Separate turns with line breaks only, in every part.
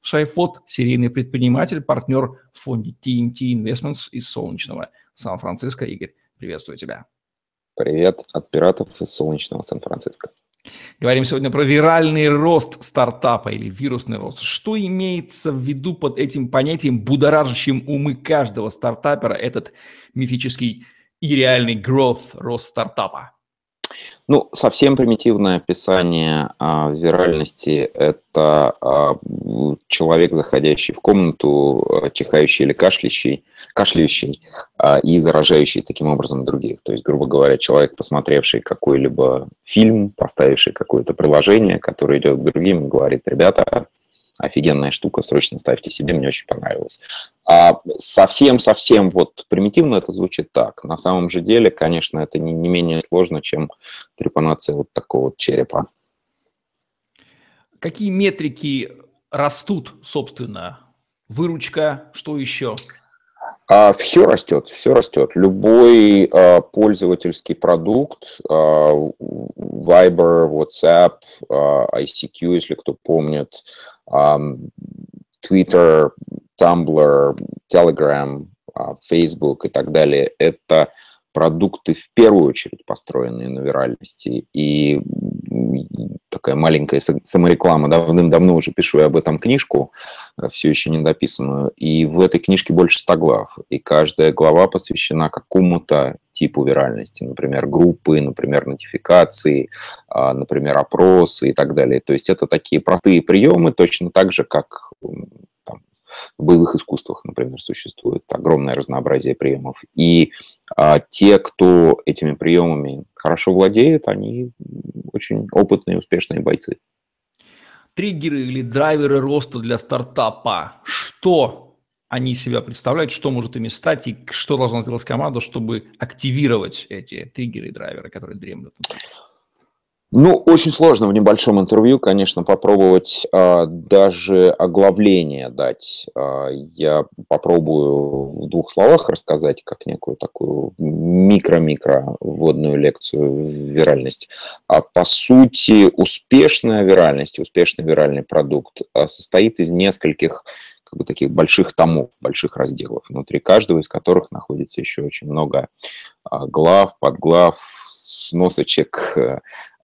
Шойфот, серийный предприниматель, партнер в фонде TMT Investments из солнечного Сан-Франциско. Игорь, приветствую тебя.
Привет от пиратов из солнечного Сан-Франциско.
Говорим сегодня про виральный рост стартапа или вирусный рост. Что имеется в виду под этим понятием, будоражащим умы каждого стартапера, этот мифический и реальный growth, рост стартапа?
Ну, совсем примитивное описание а, виральности – это а, человек, заходящий в комнату, а, чихающий или кашляющий, кашляющий а, и заражающий таким образом других. То есть, грубо говоря, человек, посмотревший какой-либо фильм, поставивший какое-то приложение, которое идет к другим говорит, ребята, офигенная штука, срочно ставьте себе, мне очень понравилось. А совсем-совсем вот примитивно это звучит так. На самом же деле, конечно, это не, не менее сложно, чем трепанация вот такого вот черепа.
Какие метрики растут, собственно? Выручка, что еще?
А, все растет, все растет. Любой а, пользовательский продукт, а, Viber, WhatsApp, а, ICQ, если кто помнит, Twitter, Tumblr, Telegram, а, Facebook и так далее, это продукты в первую очередь построенные на виральности. И такая маленькая самореклама. Давным-давно уже пишу я об этом книжку, э, все еще не дописанную. И в этой книжке больше 100 глав. И каждая глава посвящена какому-то типу виральности. Например, группы, например, нотификации, а, например, опросы и так далее. То есть это такие простые приемы, точно так же, как в боевых искусствах, например, существует огромное разнообразие приемов. И а, те, кто этими приемами хорошо владеют, они очень опытные, успешные бойцы.
Триггеры или драйверы роста для стартапа. Что они себя представляют, что может ими стать и что должна сделать команда, чтобы активировать эти триггеры и драйверы, которые дремлют?
Ну, очень сложно в небольшом интервью, конечно, попробовать а, даже оглавление дать. А, я попробую в двух словах рассказать, как некую такую микро-микро вводную лекцию виральность. А, по сути, успешная виральность, успешный виральный продукт а, состоит из нескольких как бы таких больших томов, больших разделов, внутри каждого из которых находится еще очень много а, глав, подглав, сносочек, э,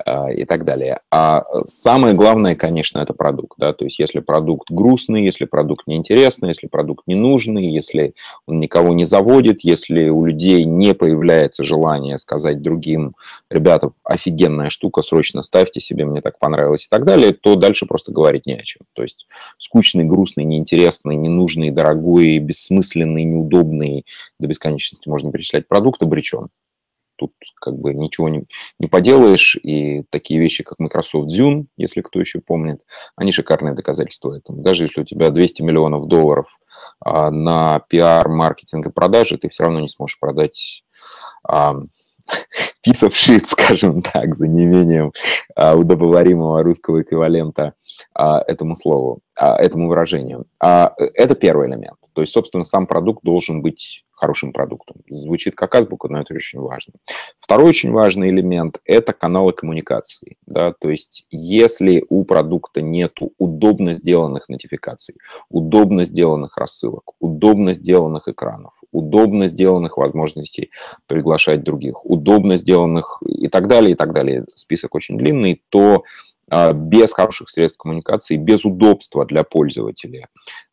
а, и так далее. А самое главное, конечно, это продукт. Да? То есть если продукт грустный, если продукт неинтересный, если продукт ненужный, если он никого не заводит, если у людей не появляется желание сказать другим, ребята, офигенная штука, срочно ставьте себе, мне так понравилось и так далее, то дальше просто говорить не о чем. То есть скучный, грустный, неинтересный, ненужный, дорогой, бессмысленный, неудобный, до бесконечности можно перечислять продукт обречен тут как бы ничего не, не поделаешь, и такие вещи, как Microsoft Zune, если кто еще помнит, они шикарные доказательства этому. Даже если у тебя 200 миллионов долларов а, на пиар, маркетинг и продажи, ты все равно не сможешь продать а, скажем так, за неимением а, удобоваримого русского эквивалента а, этому слову, а, этому выражению. А, это первый элемент. То есть, собственно, сам продукт должен быть хорошим продуктом. Звучит как азбука, но это очень важно. Второй очень важный элемент – это каналы коммуникации. Да? То есть если у продукта нет удобно сделанных нотификаций, удобно сделанных рассылок, удобно сделанных экранов, удобно сделанных возможностей приглашать других, удобно сделанных и так далее, и так далее, список очень длинный, то без хороших средств коммуникации, без удобства для пользователя,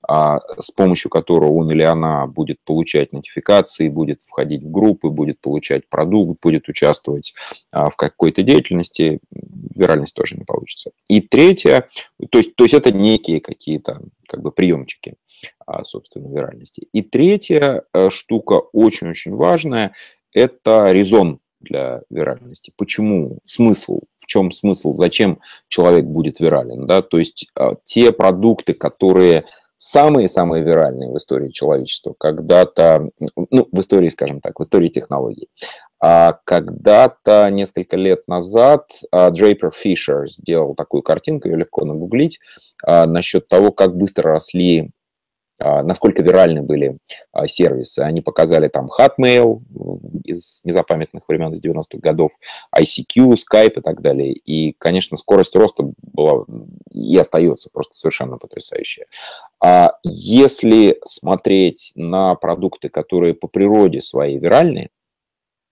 а, с помощью которого он или она будет получать нотификации, будет входить в группы, будет получать продукт, будет участвовать а, в какой-то деятельности, виральность тоже не получится. И третье, то есть, то есть это некие какие-то как бы приемчики, собственно, виральности. И третья э, штука очень-очень важная, это резон для виральности. Почему? Смысл? В чем смысл? Зачем человек будет вирален? Да? То есть а, те продукты, которые самые-самые виральные в истории человечества когда-то, ну, в истории, скажем так, в истории технологий. А когда-то, несколько лет назад, Дрейпер Фишер сделал такую картинку, ее легко нагуглить, насчет того, как быстро росли а, насколько виральны были а, сервисы. Они показали там Hotmail из незапамятных времен, из 90-х годов, ICQ, Skype и так далее. И, конечно, скорость роста была и остается просто совершенно потрясающая. А если смотреть на продукты, которые по природе своей виральные,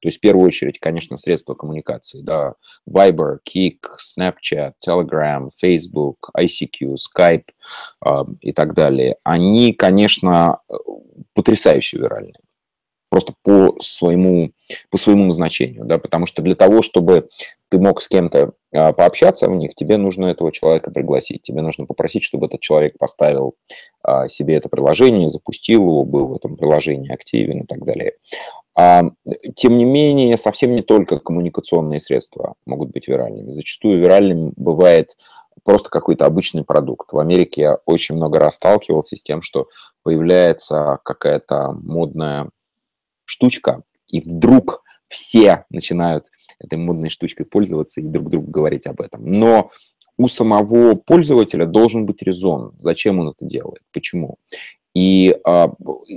то есть, в первую очередь, конечно, средства коммуникации, да, Viber, Kik, Snapchat, Telegram, Facebook, ICQ, Skype э, и так далее, они, конечно, потрясающе виральные. Просто по своему, по своему назначению, да, потому что для того, чтобы ты мог с кем-то а, пообщаться в них, тебе нужно этого человека пригласить, тебе нужно попросить, чтобы этот человек поставил а, себе это приложение, запустил его, был в этом приложении активен и так далее. А, тем не менее, совсем не только коммуникационные средства могут быть виральными. Зачастую виральным бывает просто какой-то обычный продукт. В Америке я очень много раз сталкивался с тем, что появляется какая-то модная штучка, и вдруг все начинают этой модной штучкой пользоваться и друг другу говорить об этом. Но у самого пользователя должен быть резон, зачем он это делает, почему. И а,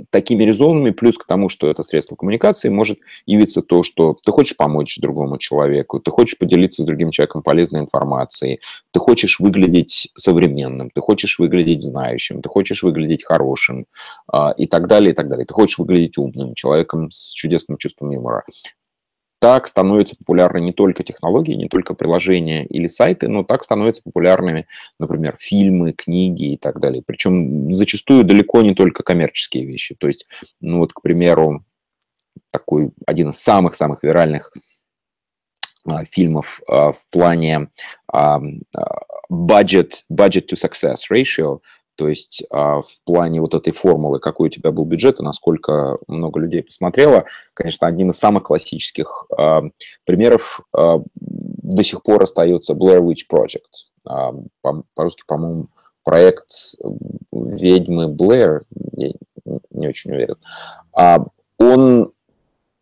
такими резонами, плюс к тому, что это средство коммуникации, может явиться то, что ты хочешь помочь другому человеку, ты хочешь поделиться с другим человеком полезной информацией, ты хочешь выглядеть современным, ты хочешь выглядеть знающим, ты хочешь выглядеть хорошим а, и так далее, и так далее. Ты хочешь выглядеть умным человеком с чудесным чувством юмора так становятся популярны не только технологии, не только приложения или сайты, но так становятся популярными, например, фильмы, книги и так далее. Причем зачастую далеко не только коммерческие вещи. То есть, ну вот, к примеру, такой один из самых-самых виральных а, фильмов а, в плане а, budget, budget to success ratio, то есть а, в плане вот этой формулы, какой у тебя был бюджет и насколько много людей посмотрело, конечно, одним из самых классических а, примеров а, до сих пор остается Blair Witch Project. По-русски, по-моему, проект ведьмы Блэр, я не очень уверен. Он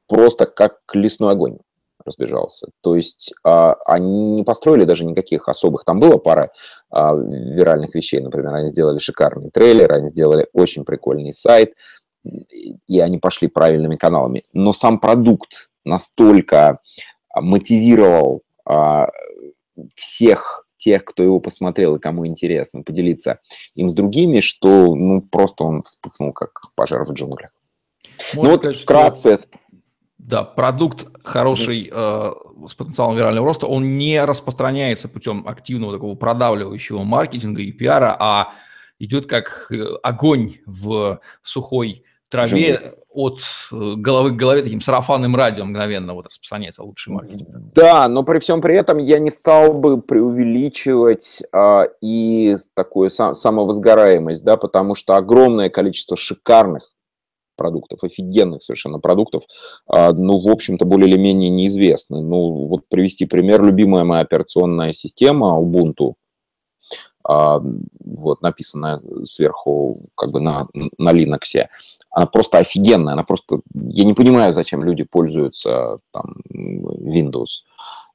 просто как лесной огонь разбежался. То есть а, они не построили даже никаких особых. Там было пара а, виральных вещей. Например, они сделали шикарный трейлер, они сделали очень прикольный сайт, и они пошли правильными каналами. Но сам продукт настолько мотивировал а, всех тех, кто его посмотрел и кому интересно, поделиться им с другими, что ну, просто он вспыхнул как пожар в джунглях.
Можно ну вот сказать, вкратце, да, продукт хороший э, с потенциалом вирального роста, он не распространяется путем активного такого продавливающего маркетинга и пиара, а идет как э, огонь в сухой траве Джунгли. от э, головы к голове таким сарафанным радио мгновенно вот распространяется лучший маркетинг.
Да, но при всем при этом я не стал бы преувеличивать а, и такую сам, самовозгораемость, да, потому что огромное количество шикарных продуктов, офигенных совершенно продуктов, а, ну, в общем-то, более или менее неизвестны. Ну, вот привести пример, любимая моя операционная система Ubuntu, а, вот, написанная сверху как бы на, на Linux, она просто офигенная, она просто... Я не понимаю, зачем люди пользуются там Windows.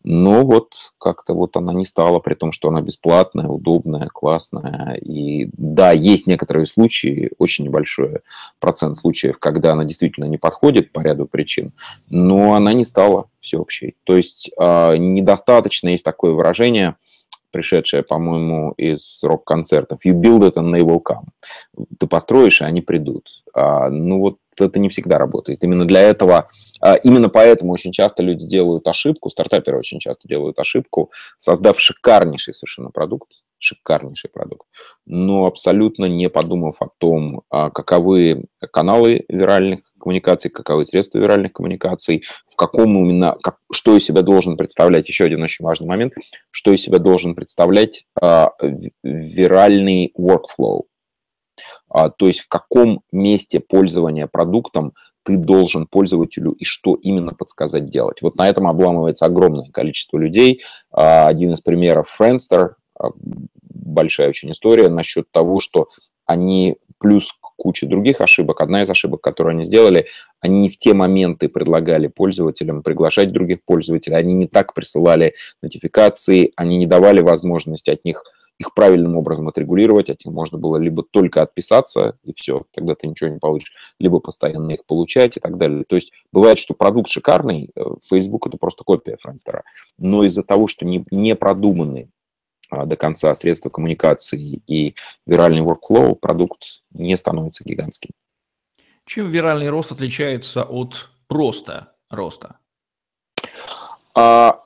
Но вот как-то вот она не стала, при том, что она бесплатная, удобная, классная. И да, есть некоторые случаи, очень небольшой процент случаев, когда она действительно не подходит по ряду причин, но она не стала всеобщей. То есть э, недостаточно, есть такое выражение, пришедшее, по-моему, из рок-концертов. You build it and they will come. Ты построишь, и они придут. А, ну вот это не всегда работает. Именно для этого, а, именно поэтому очень часто люди делают ошибку, стартаперы очень часто делают ошибку, создав шикарнейший совершенно продукт, шикарнейший продукт, но абсолютно не подумав о том, а, каковы каналы виральных коммуникаций, каковы средства виральных коммуникаций, в каком именно, как, что из себя должен представлять, еще один очень важный момент, что из себя должен представлять а, виральный workflow, а, то есть в каком месте пользования продуктом ты должен пользователю и что именно подсказать делать. Вот на этом обламывается огромное количество людей. А, один из примеров Friendster, большая очень история насчет того, что они плюс куча других ошибок. Одна из ошибок, которую они сделали, они не в те моменты предлагали пользователям приглашать других пользователей, они не так присылали нотификации, они не давали возможность от них их правильным образом отрегулировать, от них можно было либо только отписаться, и все, тогда ты ничего не получишь, либо постоянно их получать и так далее. То есть бывает, что продукт шикарный, э, Facebook это просто копия Френстера, но из-за того, что не, не продуманы а, до конца средства коммуникации и виральный workflow, продукт не становится гигантским.
Чем виральный рост отличается от просто роста?
А,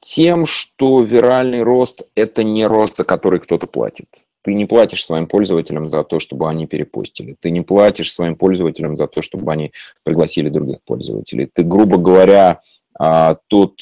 тем, что виральный рост – это не рост, за который кто-то платит. Ты не платишь своим пользователям за то, чтобы они перепостили. Ты не платишь своим пользователям за то, чтобы они пригласили других пользователей. Ты, грубо говоря, а, тот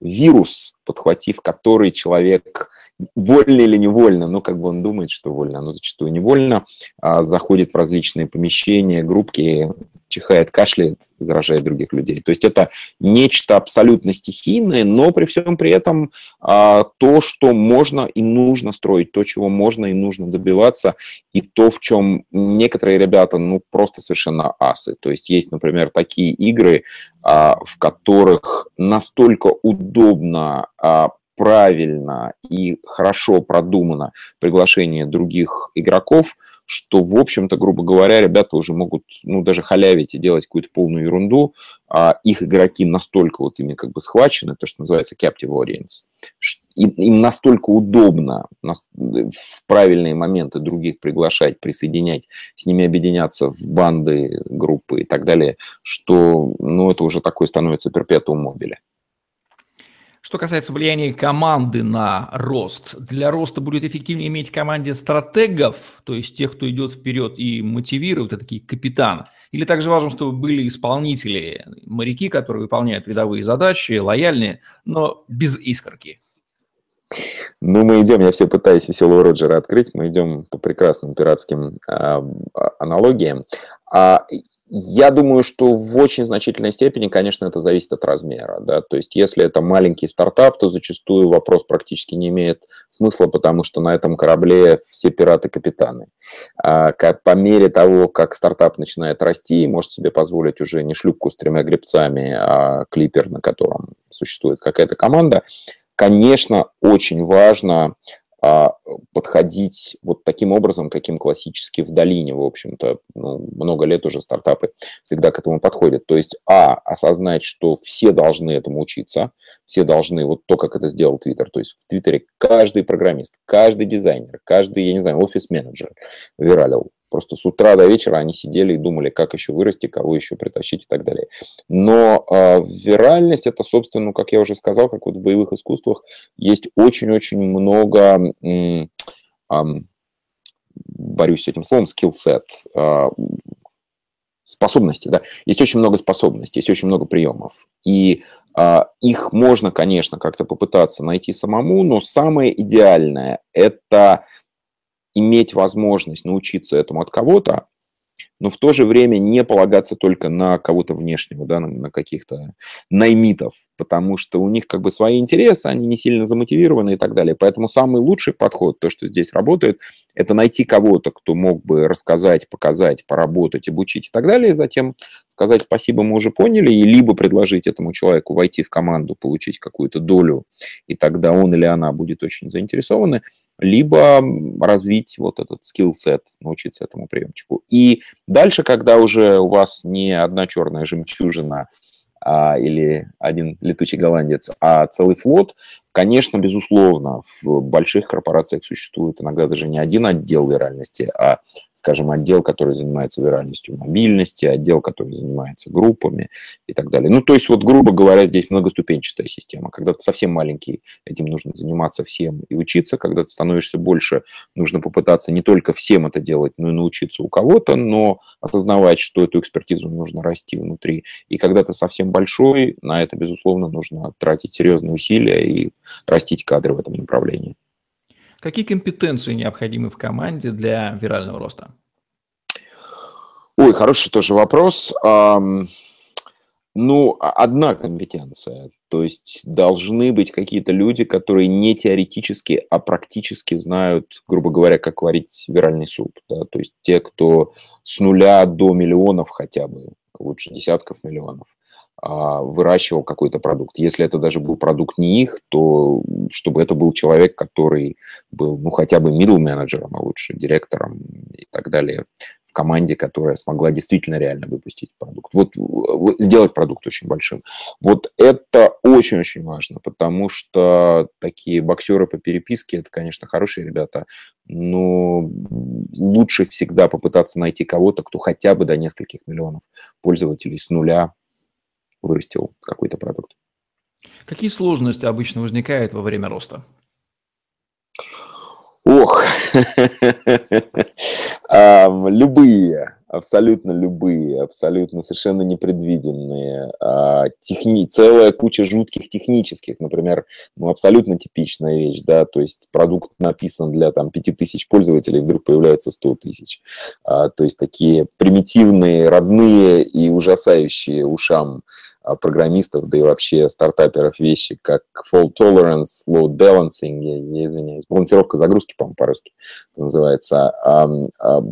вирус, подхватив который человек вольно или невольно, ну, как бы он думает, что вольно, но зачастую невольно, а, заходит в различные помещения, группки, чихает, кашляет, заражает других людей. То есть это нечто абсолютно стихийное, но при всем при этом а, то, что можно и нужно строить, то, чего можно и нужно добиваться, и то, в чем некоторые ребята, ну, просто совершенно асы. То есть есть, например, такие игры, а, в которых настолько удобно а, правильно и хорошо продумано приглашение других игроков, что, в общем-то, грубо говоря, ребята уже могут, ну, даже халявить и делать какую-то полную ерунду, а их игроки настолько вот ими как бы схвачены, то, что называется captive audience, им, настолько удобно в правильные моменты других приглашать, присоединять, с ними объединяться в банды, группы и так далее, что, ну, это уже такой становится перпетуум мобиля.
Что касается влияния команды на рост, для роста будет эффективнее иметь в команде стратегов, то есть тех, кто идет вперед и мотивирует, это такие капитан. Или также важно, чтобы были исполнители, моряки, которые выполняют видовые задачи, лояльные, но без искорки.
Ну, мы идем, я все пытаюсь веселого Роджера открыть, мы идем по прекрасным пиратским э, аналогиям. А я думаю, что в очень значительной степени, конечно, это зависит от размера. Да? То есть, если это маленький стартап, то зачастую вопрос практически не имеет смысла, потому что на этом корабле все пираты-капитаны. А по мере того, как стартап начинает расти, может себе позволить уже не шлюпку с тремя гребцами, а клипер, на котором существует какая-то команда, конечно, очень важно а, подходить вот таким образом, каким классически в долине, в общем-то, ну, много лет уже стартапы всегда к этому подходят. То есть, а, осознать, что все должны этому учиться, все должны, вот то, как это сделал Твиттер, то есть в Твиттере каждый программист, каждый дизайнер, каждый, я не знаю, офис-менеджер виралил Просто с утра до вечера они сидели и думали, как еще вырасти, кого еще притащить и так далее. Но э, виральность это, собственно, ну, как я уже сказал, как вот в боевых искусствах, есть очень-очень много, э, э, борюсь с этим словом, set, э, способностей, да, есть очень много способностей, есть очень много приемов. И э, их можно, конечно, как-то попытаться найти самому, но самое идеальное – это иметь возможность научиться этому от кого-то, но в то же время не полагаться только на кого-то внешнего, да, на каких-то наймитов, потому что у них как бы свои интересы, они не сильно замотивированы и так далее. Поэтому самый лучший подход, то, что здесь работает, это найти кого-то, кто мог бы рассказать, показать, поработать, обучить и так далее, и затем сказать спасибо, мы уже поняли, и либо предложить этому человеку войти в команду, получить какую-то долю, и тогда он или она будет очень заинтересованы, либо развить вот этот скилл-сет, научиться этому приемчику. И дальше, когда уже у вас не одна черная жемчужина, а, или один летучий голландец, а целый флот, конечно, безусловно, в больших корпорациях существует иногда даже не один отдел виральности, а скажем, отдел, который занимается виральностью мобильности, отдел, который занимается группами и так далее. Ну, то есть, вот, грубо говоря, здесь многоступенчатая система. Когда ты совсем маленький, этим нужно заниматься всем и учиться. Когда ты становишься больше, нужно попытаться не только всем это делать, но и научиться у кого-то, но осознавать, что эту экспертизу нужно расти внутри. И когда ты совсем большой, на это, безусловно, нужно тратить серьезные усилия и растить кадры в этом направлении.
Какие компетенции необходимы в команде для вирального роста?
Ой, хороший тоже вопрос. Ну, одна компетенция То есть должны быть какие-то люди, которые не теоретически, а практически знают, грубо говоря, как варить виральный суп. Да? То есть те, кто с нуля до миллионов хотя бы, лучше десятков миллионов, а, выращивал какой-то продукт. Если это даже был продукт не их, то чтобы это был человек, который был, ну, хотя бы middle менеджером, а лучше директором и так далее в команде, которая смогла действительно реально выпустить продукт. Вот сделать продукт очень большим. Вот это очень-очень важно, потому что такие боксеры по переписке, это, конечно, хорошие ребята, но лучше всегда попытаться найти кого-то, кто хотя бы до нескольких миллионов пользователей с нуля вырастил какой-то продукт.
Какие сложности обычно возникают во время роста?
Ох, любые, абсолютно любые, абсолютно совершенно непредвиденные. А, техни... Целая куча жутких технических, например, ну, абсолютно типичная вещь, да, то есть продукт написан для там 5000 пользователей, вдруг появляется 100 тысяч. А, то есть такие примитивные, родные и ужасающие ушам программистов, да и вообще стартаперов вещи, как fault tolerance, load balancing, я, я извиняюсь, балансировка загрузки, по-моему, по-русски называется, а, а,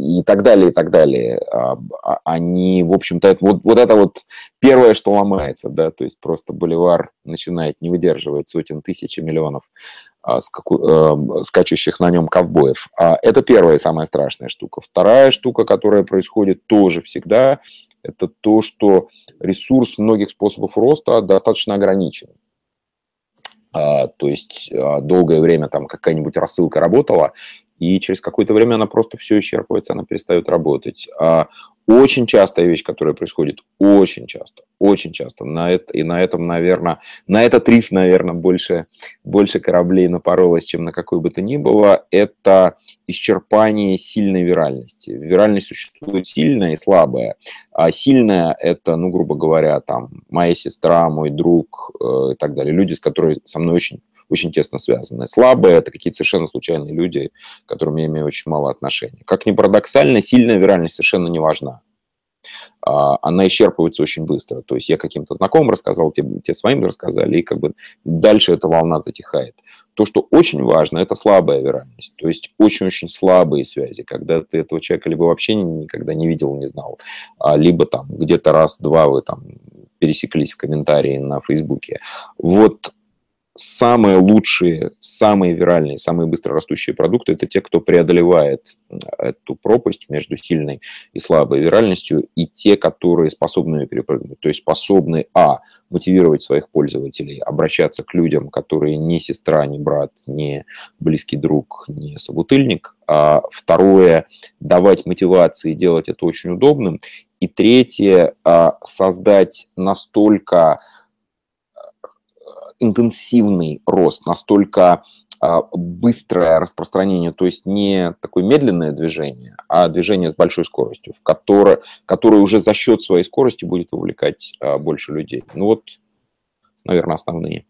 и так далее, и так далее. А, а, они, в общем-то, это, вот, вот это вот первое, что ломается, да, то есть просто боливар начинает не выдерживать сотен тысяч и миллионов а, скачущих на нем ковбоев. А это первая самая страшная штука. Вторая штука, которая происходит тоже всегда, это то, что ресурс многих способов роста достаточно ограничен. А, то есть а, долгое время там какая-нибудь рассылка работала, и через какое-то время она просто все исчерпывается, она перестает работать. А очень частая вещь, которая происходит, очень часто, очень часто. На это, и на этом, наверное, на этот риф, наверное, больше, больше кораблей напоролось, чем на какой бы то ни было, это исчерпание сильной виральности. Виральность существует сильная и слабая. А сильная – это, ну, грубо говоря, там, моя сестра, мой друг э, и так далее. Люди, с которыми со мной очень очень тесно связаны. Слабые – это какие-то совершенно случайные люди, к которым я имею очень мало отношения. Как ни парадоксально, сильная виральность совершенно не важна. А, она исчерпывается очень быстро. То есть я каким-то знакомым рассказал, те, те своим рассказали, и как бы дальше эта волна затихает. То, что очень важно, это слабая виральность, то есть очень-очень слабые связи, когда ты этого человека либо вообще никогда не видел, не знал, а либо там где-то раз-два вы там пересеклись в комментарии на Фейсбуке. Вот самые лучшие, самые виральные, самые быстро растущие продукты – это те, кто преодолевает эту пропасть между сильной и слабой виральностью, и те, которые способны ее перепрыгнуть. То есть способны, а, мотивировать своих пользователей, обращаться к людям, которые не сестра, не брат, не близкий друг, не собутыльник. А второе – давать мотивации, делать это очень удобным. И третье а, – создать настолько интенсивный рост, настолько а, быстрое распространение, то есть не такое медленное движение, а движение с большой скоростью, в которое, которое уже за счет своей скорости будет вовлекать а, больше людей. Ну вот, наверное, основные.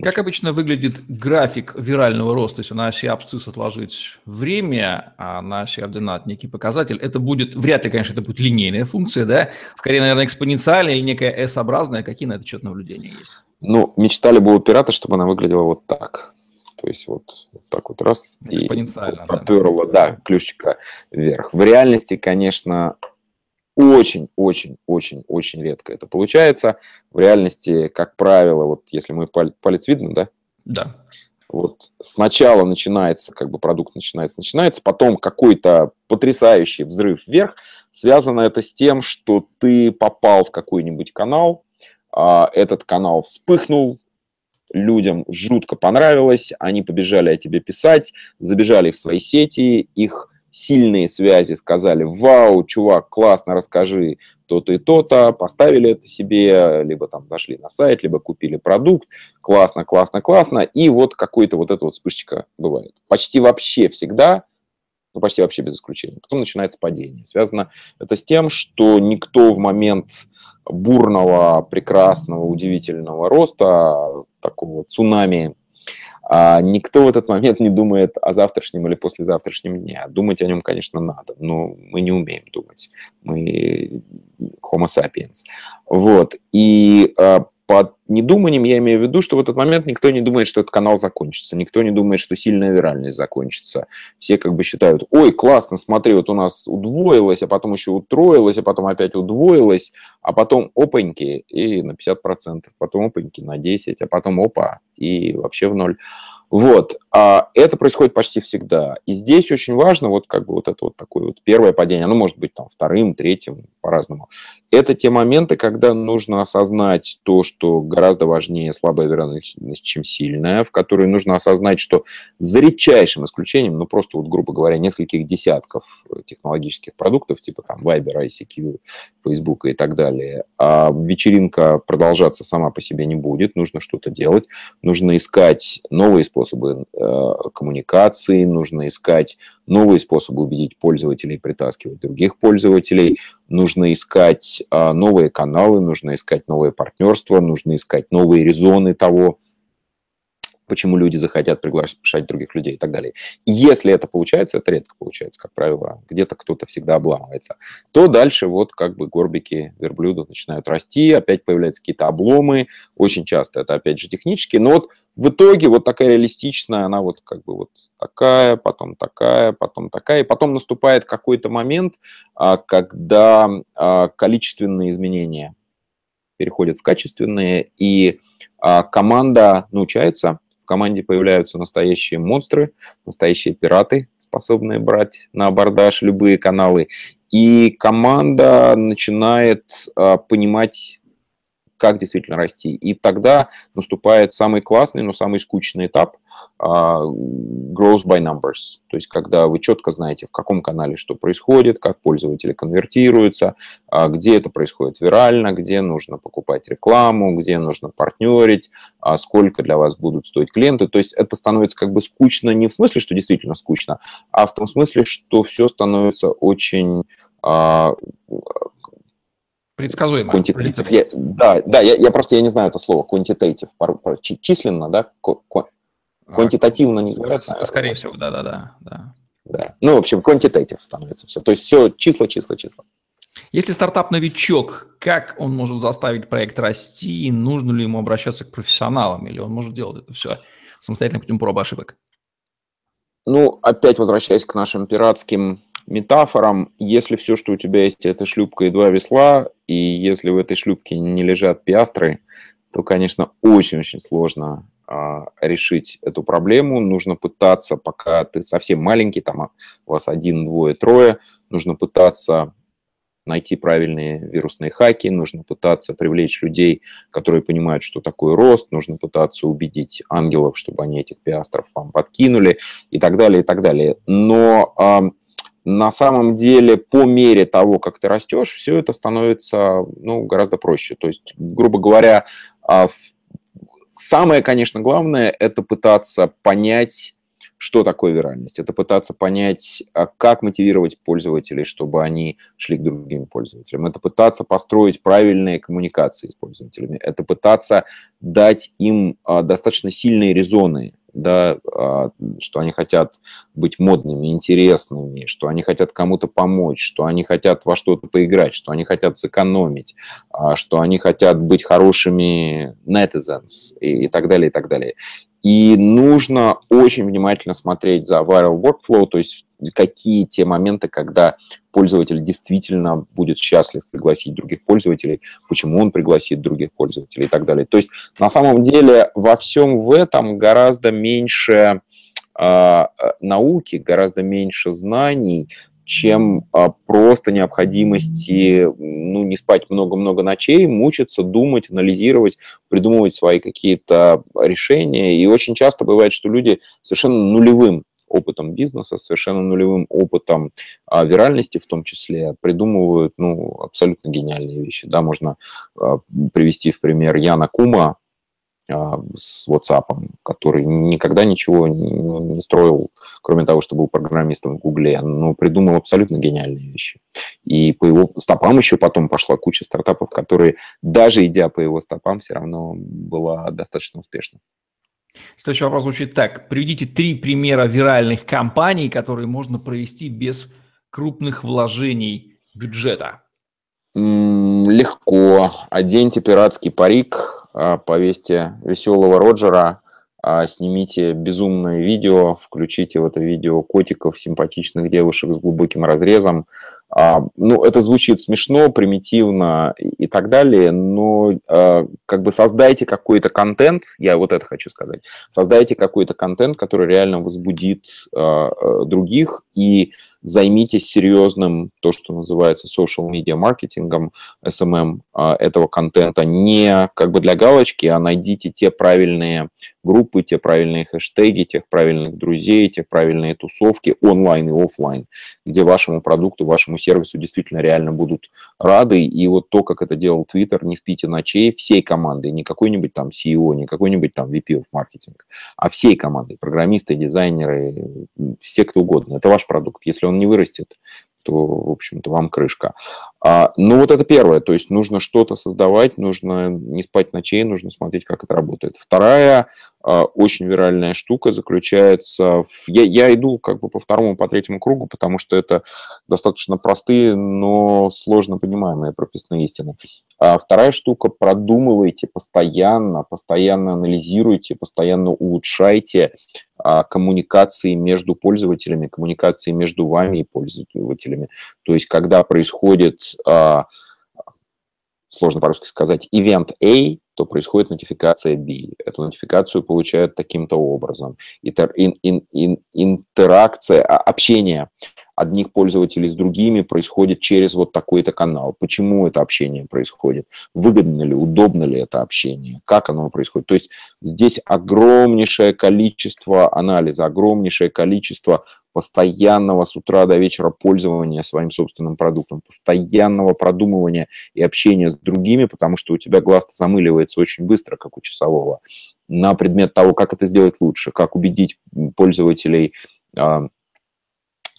Как обычно выглядит график вирального роста, если на оси абсцисс отложить время, а на оси ординат некий показатель, это будет, вряд ли, конечно, это будет линейная функция, да, скорее, наверное, экспоненциальная или некая S-образная, какие на это счет наблюдения есть?
Ну, мечта любого пирата, чтобы она выглядела вот так. То есть вот, вот так вот раз и проперла, да, да, ключика вверх. В реальности, конечно, очень-очень-очень-очень редко это получается. В реальности, как правило, вот если мой палец видно, да?
Да.
Вот сначала начинается, как бы продукт начинается, начинается, потом какой-то потрясающий взрыв вверх. Связано это с тем, что ты попал в какой-нибудь канал, этот канал вспыхнул, людям жутко понравилось, они побежали о тебе писать, забежали в свои сети, их сильные связи сказали, вау, чувак, классно, расскажи то-то и то-то, поставили это себе, либо там зашли на сайт, либо купили продукт, классно, классно, классно, и вот какой-то вот эта вот вспышечка бывает. Почти вообще всегда, ну почти вообще без исключения. Потом начинается падение. Связано это с тем, что никто в момент бурного, прекрасного, удивительного роста, такого цунами, а никто в этот момент не думает о завтрашнем или послезавтрашнем дне. Думать о нем, конечно, надо, но мы не умеем думать. Мы homo sapiens. Вот. И а, под недуманием я имею в виду, что в этот момент никто не думает, что этот канал закончится, никто не думает, что сильная виральность закончится. Все как бы считают, ой, классно, смотри, вот у нас удвоилось, а потом еще утроилось, а потом опять удвоилось, а потом опаньки и на 50%, потом опаньки на 10%, а потом опа и вообще в ноль. Вот, а это происходит почти всегда. И здесь очень важно вот как бы вот это вот такое вот первое падение, оно может быть там вторым, третьим, по-разному. Это те моменты, когда нужно осознать то, что гораздо важнее слабая вероятность, чем сильная, в которой нужно осознать, что за редчайшим исключением, ну просто вот, грубо говоря, нескольких десятков технологических продуктов, типа там Viber, ICQ, Facebook и так далее, а вечеринка продолжаться сама по себе не будет, нужно что-то делать, нужно искать новые способы способы э, коммуникации, нужно искать новые способы убедить пользователей притаскивать других пользователей, нужно искать э, новые каналы, нужно искать новые партнерства, нужно искать новые резоны того, почему люди захотят приглашать других людей и так далее. И если это получается, это редко получается, как правило, где-то кто-то всегда обламывается, то дальше вот как бы горбики верблюда начинают расти, опять появляются какие-то обломы, очень часто это опять же технические, но вот в итоге вот такая реалистичная, она вот как бы вот такая, потом такая, потом такая, и потом наступает какой-то момент, а, когда а, количественные изменения переходят в качественные, и а, команда научается команде появляются настоящие монстры, настоящие пираты, способные брать на абордаж любые каналы. И команда начинает а, понимать как действительно расти. И тогда наступает самый классный, но самый скучный этап growth by numbers. То есть, когда вы четко знаете, в каком канале что происходит, как пользователи конвертируются, uh, где это происходит вирально, где нужно покупать рекламу, где нужно партнерить, uh, сколько для вас будут стоить клиенты. То есть, это становится как бы скучно не в смысле, что действительно скучно, а в том смысле, что все становится очень
Предсказуемо.
Quantitative. Я, да, да я, я просто я не знаю это слово. Quantitative. Численно, да? Квантитативно не говорят.
Скорее всего, да, да, да.
Ну, в общем, quantitative становится все. То есть все числа, числа, числа.
Если стартап-новичок, как он может заставить проект расти? Нужно ли ему обращаться к профессионалам? Или он может делать это все самостоятельно путем проб ошибок?
Ну, опять возвращаясь к нашим пиратским метафорам, если все, что у тебя есть, это шлюпка и два весла, и если в этой шлюпке не лежат пиастры, то, конечно, очень-очень сложно а, решить эту проблему. Нужно пытаться, пока ты совсем маленький, там у вас один, двое, трое, нужно пытаться найти правильные вирусные хаки, нужно пытаться привлечь людей, которые понимают, что такое рост, нужно пытаться убедить ангелов, чтобы они этих пиастров вам подкинули и так далее, и так далее. Но на самом деле по мере того, как ты растешь, все это становится ну, гораздо проще. То есть, грубо говоря, а, самое, конечно, главное – это пытаться понять, что такое виральность. Это пытаться понять, а, как мотивировать пользователей, чтобы они шли к другим пользователям. Это пытаться построить правильные коммуникации с пользователями. Это пытаться дать им а, достаточно сильные резоны да, а, что они хотят быть модными, интересными, что они хотят кому-то помочь, что они хотят во что-то поиграть, что они хотят сэкономить, а, что они хотят быть хорошими netizens и, и так далее, и так далее. И нужно очень внимательно смотреть за viral workflow, то есть какие те моменты, когда пользователь действительно будет счастлив пригласить других пользователей, почему он пригласит других пользователей и так далее. То есть на самом деле во всем в этом гораздо меньше э, науки, гораздо меньше знаний, чем а, просто необходимости ну, не спать много-много ночей, мучиться, думать, анализировать, придумывать свои какие-то решения. И очень часто бывает, что люди совершенно нулевым опытом бизнеса, совершенно нулевым опытом а, виральности в том числе, придумывают ну, абсолютно гениальные вещи. Да, можно а, привести в пример Яна Кума, а, с WhatsApp, который никогда ничего не строил, кроме того, что был программистом в Гугле, но придумал абсолютно гениальные вещи. И по его стопам еще потом пошла куча стартапов, которые, даже идя по его стопам, все равно была достаточно успешна.
Следующий вопрос звучит так. Приведите три примера виральных компаний, которые можно провести без крупных вложений бюджета.
легко. Оденьте пиратский парик, а, повесьте веселого Роджера, а, снимите безумное видео, включите в это видео котиков, симпатичных девушек с глубоким разрезом. А, ну, это звучит смешно, примитивно и так далее, но как бы создайте какой-то контент, я вот это хочу сказать, создайте какой-то контент, который реально возбудит других и займитесь серьезным, то, что называется social media маркетингом, SMM а, этого контента, не как бы для галочки, а найдите те правильные группы, те правильные хэштеги, тех правильных друзей, те правильные тусовки онлайн и офлайн, где вашему продукту, вашему сервису действительно реально будут рады. И вот то, как это делал Twitter, не спите ночей всей командой, не какой-нибудь там CEO, не какой-нибудь там VP of маркетинг, а всей командой, программисты, дизайнеры, все кто угодно. Это ваш продукт. Если он не вырастет, то, в общем-то, вам крышка. А, ну, вот это первое, то есть нужно что-то создавать, нужно не спать ночей, нужно смотреть, как это работает. Вторая очень виральная штука заключается в... Я, я иду как бы по второму, по третьему кругу, потому что это достаточно простые, но сложно понимаемые прописные истины. А вторая штука, продумывайте постоянно, постоянно анализируйте, постоянно улучшайте а, коммуникации между пользователями, коммуникации между вами и пользователями. То есть, когда происходит, а, сложно по-русски сказать, event A, то происходит нотификация B. Эту нотификацию получают таким-то образом. Интеракция, а, общение одних пользователей с другими происходит через вот такой-то канал. Почему это общение происходит? Выгодно ли, удобно ли это общение? Как оно происходит? То есть здесь огромнейшее количество анализа, огромнейшее количество постоянного с утра до вечера пользования своим собственным продуктом, постоянного продумывания и общения с другими, потому что у тебя глаз замыливается очень быстро, как у часового, на предмет того, как это сделать лучше, как убедить пользователей а,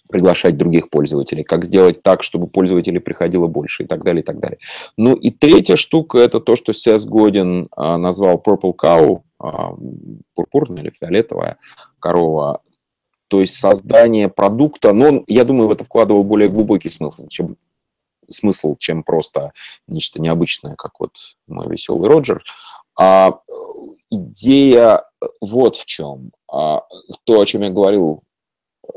приглашать других пользователей, как сделать так, чтобы пользователей приходило больше и так далее, и так далее. Ну и третья штука – это то, что Сес Годин а, назвал Purple Cow, а, пурпурная или фиолетовая корова, то есть создание продукта, но он, я думаю, в это вкладывал более глубокий смысл, чем смысл, чем просто нечто необычное, как вот мой веселый Роджер. А идея вот в чем. А, то, о чем я говорил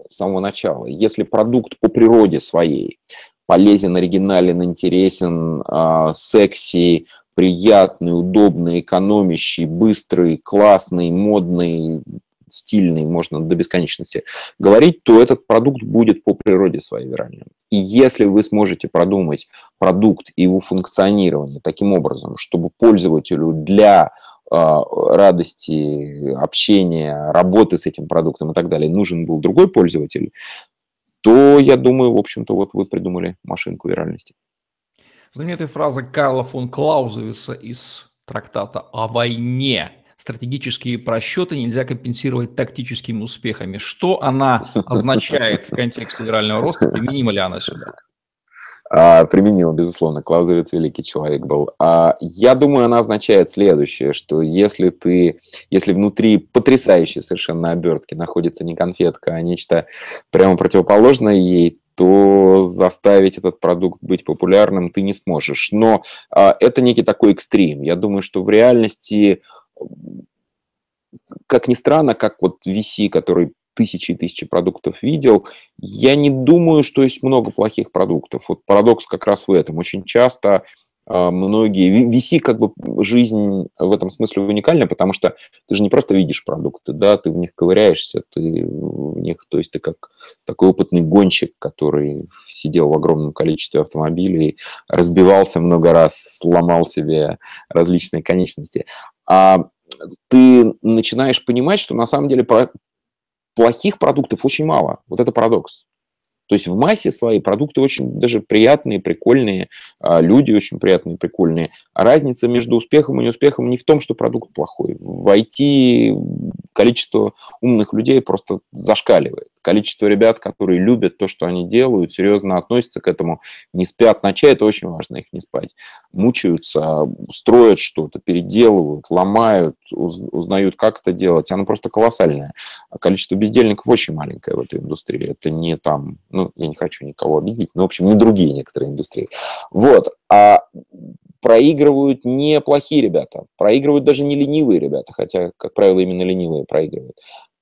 с самого начала. Если продукт по природе своей полезен, оригинален, интересен, э, секси, приятный, удобный, экономящий, быстрый, классный, модный, стильный, можно до бесконечности говорить, то этот продукт будет по природе своей виральным. И если вы сможете продумать продукт и его функционирование таким образом, чтобы пользователю для а, радости, общения, работы с этим продуктом и так далее нужен был другой пользователь, то, я думаю, в общем-то, вот вы придумали машинку виральности.
Знаменитая фраза Карла фон Клаузевица из трактата о войне. Стратегические просчеты нельзя компенсировать тактическими успехами. Что она означает в контексте вирального роста? Применима ли она сюда?
А, применила, безусловно, Клаузевиц великий человек был. А, я думаю, она означает следующее, что если ты, если внутри потрясающей совершенно обертки находится не конфетка, а нечто прямо противоположное ей, то заставить этот продукт быть популярным ты не сможешь. Но а, это некий такой экстрим. Я думаю, что в реальности как ни странно, как вот VC, который тысячи и тысячи продуктов видел. Я не думаю, что есть много плохих продуктов. Вот парадокс как раз в этом. Очень часто а, многие... VC как бы жизнь в этом смысле уникальна, потому что ты же не просто видишь продукты, да, ты в них ковыряешься, ты в них, то есть ты как такой опытный гонщик, который сидел в огромном количестве автомобилей, разбивался много раз, сломал себе различные конечности. А ты начинаешь понимать, что на самом деле плохих продуктов очень мало. Вот это парадокс. То есть в массе своей продукты очень даже приятные, прикольные, а, люди очень приятные, прикольные. Разница между успехом и неуспехом не в том, что продукт плохой. В IT количество умных людей просто зашкаливает количество ребят, которые любят то, что они делают, серьезно относятся к этому, не спят ночей, это очень важно, их не спать. Мучаются, строят что-то, переделывают, ломают, узнают, как это делать. Оно просто колоссальное. А количество бездельников очень маленькое в этой индустрии. Это не там, ну, я не хочу никого обидеть, но, в общем, не другие некоторые индустрии. Вот. А проигрывают не плохие ребята, проигрывают даже не ленивые ребята, хотя, как правило, именно ленивые проигрывают.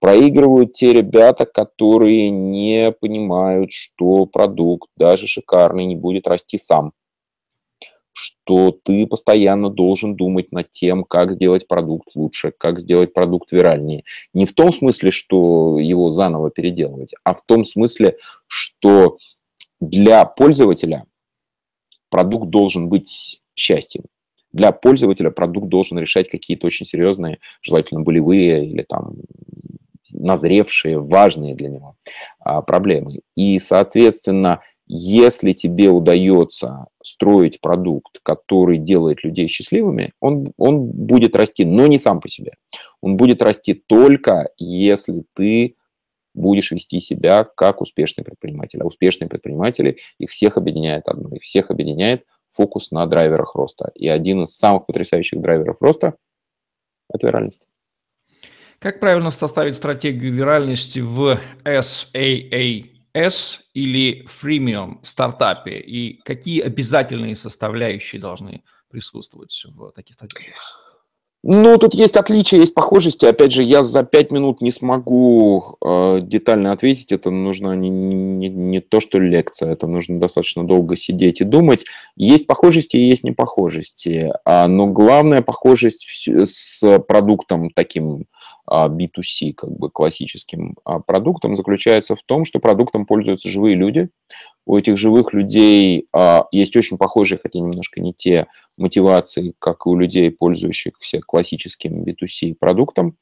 Проигрывают те ребята, которые не понимают, что продукт, даже шикарный, не будет расти сам что ты постоянно должен думать над тем, как сделать продукт лучше, как сделать продукт виральнее. Не в том смысле, что его заново переделывать, а в том смысле, что для пользователя продукт должен быть счастьем. Для пользователя продукт должен решать какие-то очень серьезные, желательно болевые или там назревшие, важные для него а, проблемы. И, соответственно, если тебе удается строить продукт, который делает людей счастливыми, он, он будет расти, но не сам по себе. Он будет расти только, если ты будешь вести себя как успешный предприниматель. А успешные предприниматели, их всех объединяет одно, их всех объединяет фокус на драйверах роста. И один из самых потрясающих драйверов роста – это виральность.
Как правильно составить стратегию виральности в SAA S или freemium стартапе и какие обязательные составляющие должны присутствовать в таких стратегиях?
Ну, тут есть отличия, есть похожести. Опять же, я за пять минут не смогу э, детально ответить. Это нужно не, не, не то, что лекция, это нужно достаточно долго сидеть и думать. Есть похожести и есть непохожести. А, но главная похожесть с продуктом таким B2C, а, как бы классическим а, продуктом, заключается в том, что продуктом пользуются живые люди. У этих живых людей а, есть очень похожие, хотя немножко не те мотивации, как и у людей, пользующихся классическим B2C продуктом.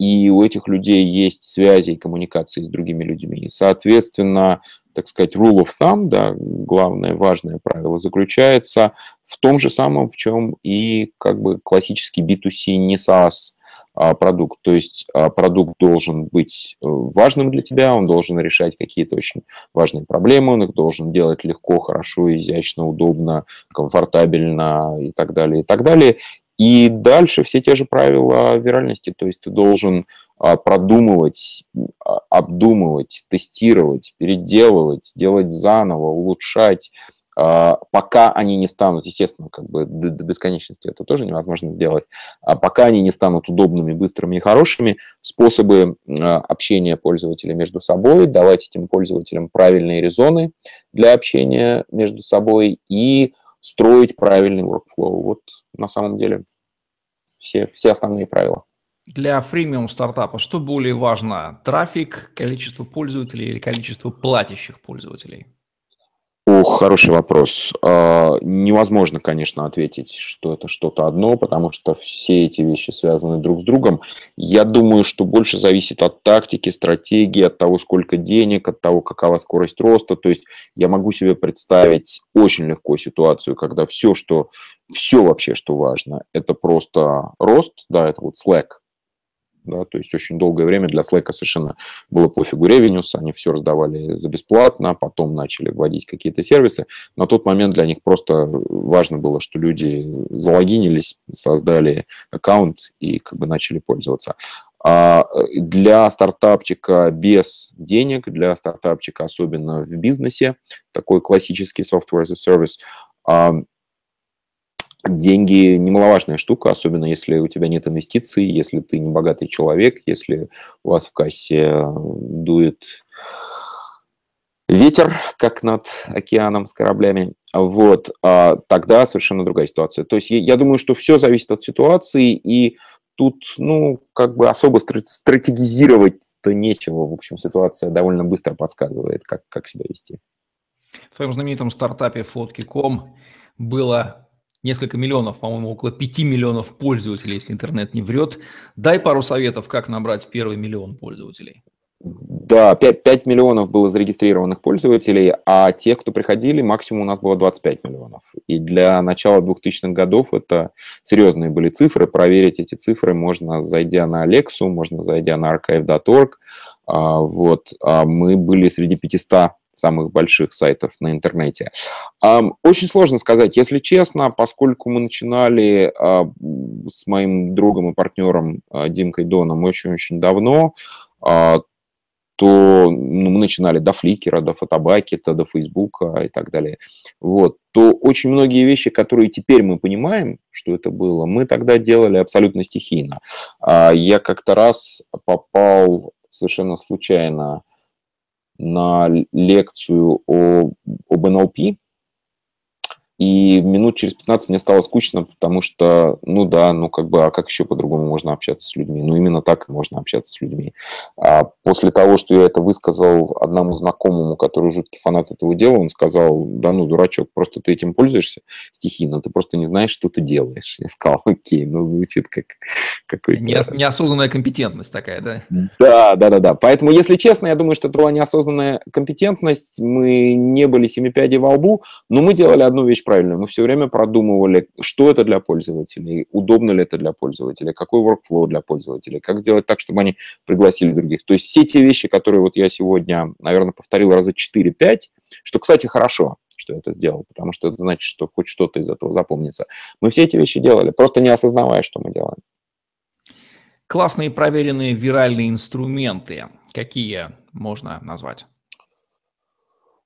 И у этих людей есть связи и коммуникации с другими людьми. И, соответственно, так сказать, rule of thumb, да, главное важное правило заключается в том же самом, в чем и как бы классический B2C не SaaS а, продукт. То есть а, продукт должен быть э, важным для тебя, он должен решать какие-то очень важные проблемы, он их должен делать легко, хорошо, изящно, удобно, комфортабельно и так далее, и так далее. И дальше все те же правила виральности, то есть ты должен а, продумывать, обдумывать, тестировать, переделывать, делать заново, улучшать, а, пока они не станут, естественно, как бы до, до бесконечности это тоже невозможно сделать, а пока они не станут удобными, быстрыми и хорошими, способы а, общения пользователей между собой, давать этим пользователям правильные резоны для общения между собой и строить правильный workflow. Вот на самом деле все, все основные правила.
Для фримиум стартапа что более важно? Трафик, количество пользователей или количество платящих пользователей?
Ох, хороший вопрос. А, невозможно, конечно, ответить, что это что-то одно, потому что все эти вещи связаны друг с другом. Я думаю, что больше зависит от тактики, стратегии, от того, сколько денег, от того, какова скорость роста. То есть я могу себе представить очень легко ситуацию, когда все, что все вообще, что важно, это просто рост, да, это вот Slack, да, то есть очень долгое время для Slack совершенно было пофигу ревенюс, они все раздавали за бесплатно, потом начали вводить какие-то сервисы. На тот момент для них просто важно было, что люди залогинились, создали аккаунт и как бы начали пользоваться. А для стартапчика без денег, для стартапчика, особенно в бизнесе, такой классический software as a service, деньги немаловажная штука, особенно если у тебя нет инвестиций, если ты не богатый человек, если у вас в кассе дует ветер, как над океаном с кораблями, вот, а тогда совершенно другая ситуация. То есть я, я думаю, что все зависит от ситуации, и тут, ну, как бы особо стратегизировать-то нечего. В общем, ситуация довольно быстро подсказывает, как, как себя вести.
В своем знаменитом стартапе Фотки.ком было несколько миллионов, по-моему, около 5 миллионов пользователей, если интернет не врет. Дай пару советов, как набрать первый миллион пользователей.
Да, 5, 5 миллионов было зарегистрированных пользователей, а тех, кто приходили, максимум у нас было 25 миллионов. И для начала 2000-х годов это серьезные были цифры. Проверить эти цифры можно, зайдя на Alexa, можно зайдя на archive.org. А, вот, а мы были среди 500 самых больших сайтов на интернете. Очень сложно сказать, если честно, поскольку мы начинали а, с моим другом и партнером а, Димкой Доном очень-очень давно, а, то ну, мы начинали до Фликера, до Фотобакета, до Фейсбука и так далее, вот, то очень многие вещи, которые теперь мы понимаем, что это было, мы тогда делали абсолютно стихийно. Я как-то раз попал совершенно случайно на лекцию о, об NLP, и минут через 15 мне стало скучно, потому что, ну да, ну как бы, а как еще по-другому можно общаться с людьми? Ну именно так можно общаться с людьми. А после того, что я это высказал одному знакомому, который жуткий фанат этого дела, он сказал, да ну, дурачок, просто ты этим пользуешься стихийно, ты просто не знаешь, что ты делаешь. Я сказал, окей, ну звучит как
какой-то... Неосознанная компетентность такая, да?
Да, да, да, да. Поэтому, если честно, я думаю, что это была неосознанная компетентность, мы не были семипядей во лбу, но мы делали одну вещь правильно. Мы все время продумывали, что это для пользователей, удобно ли это для пользователей, какой workflow для пользователей, как сделать так, чтобы они пригласили других. То есть все те вещи, которые вот я сегодня, наверное, повторил раза 4-5, что, кстати, хорошо, что я это сделал, потому что это значит, что хоть что-то из этого запомнится. Мы все эти вещи делали, просто не осознавая, что мы делаем.
Классные проверенные виральные инструменты. Какие можно назвать?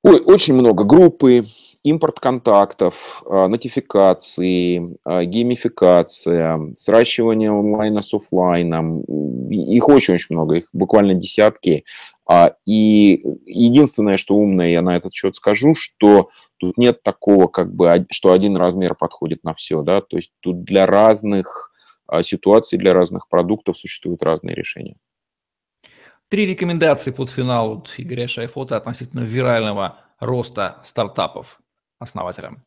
Ой, очень много. Группы, импорт контактов, а, нотификации, а, геймификация, сращивание онлайна с офлайном. Их очень-очень много, их буквально десятки. А, и единственное, что умное я на этот счет скажу, что тут нет такого, как бы, что один размер подходит на все, да, то есть тут для разных ситуаций, для разных продуктов существуют разные решения.
Три рекомендации под финал от Игоря Шайфота относительно вирального роста стартапов основателям?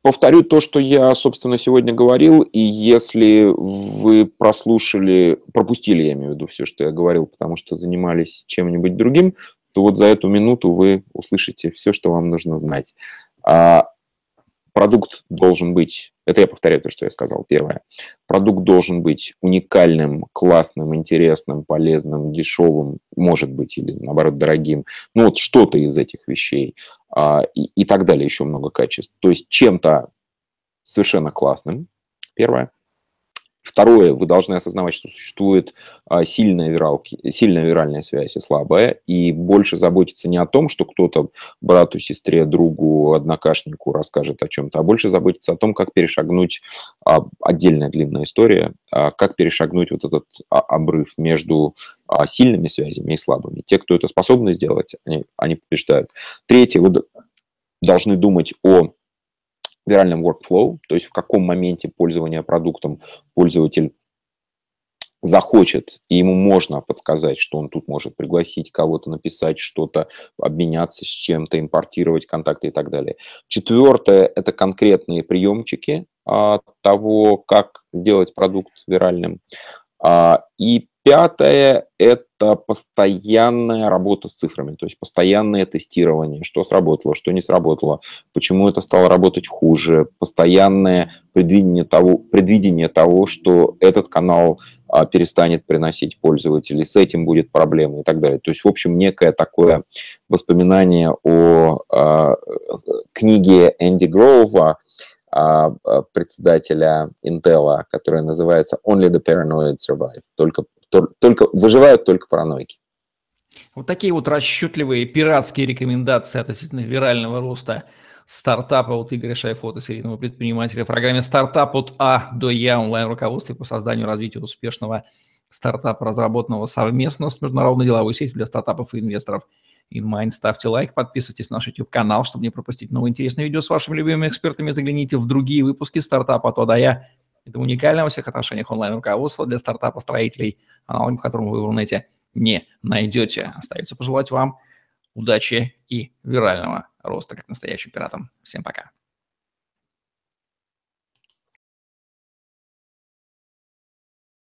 Повторю то, что я, собственно, сегодня говорил, и если вы прослушали, пропустили, я имею в виду, все, что я говорил, потому что занимались чем-нибудь другим, то вот за эту минуту вы услышите все, что вам нужно знать. А продукт должен быть, это я повторяю то, что я сказал, первое, продукт должен быть уникальным, классным, интересным, полезным, дешевым, может быть, или наоборот дорогим, ну вот что-то из этих вещей а, и, и так далее, еще много качеств. То есть чем-то совершенно классным, первое. Второе, вы должны осознавать, что существует а, сильная, виралки, сильная виральная связь и слабая, и больше заботиться не о том, что кто-то брату, сестре, другу, однокашнику расскажет о чем-то, а больше заботиться о том, как перешагнуть, а, отдельная длинная история, а, как перешагнуть вот этот обрыв между сильными связями и слабыми. Те, кто это способны сделать, они, они побеждают. Третье, вы должны думать о виральном workflow, то есть в каком моменте пользования продуктом пользователь захочет, и ему можно подсказать, что он тут может пригласить кого-то, написать что-то, обменяться с чем-то, импортировать контакты и так далее. Четвертое – это конкретные приемчики а, того, как сделать продукт виральным. А, и Пятое – это постоянная работа с цифрами, то есть постоянное тестирование, что сработало, что не сработало, почему это стало работать хуже, постоянное предвидение того, предвидение того что этот канал а, перестанет приносить пользователей, с этим будет проблема и так далее. То есть, в общем, некое такое воспоминание о а, книге Энди Гроува а, а, председателя Intel, которая называется «Only the Paranoid Survive», только только, выживают только параноики.
Вот такие вот расчетливые пиратские рекомендации относительно вирального роста стартапа от Игоря Шайфота, серийного предпринимателя в программе «Стартап от А до Я» онлайн-руководстве по созданию и развитию успешного стартапа, разработанного совместно с международной деловой сетью для стартапов и инвесторов InMind. Ставьте лайк, подписывайтесь на наш YouTube-канал, чтобы не пропустить новые интересные видео с вашими любимыми экспертами. Загляните в другие выпуки стартапа от А до Я это уникальное во всех отношениях онлайн-руководство для стартапа-строителей, аналогом которому вы в Рунете не найдете. Остается пожелать вам удачи и вирального роста, как настоящим пиратам. Всем пока.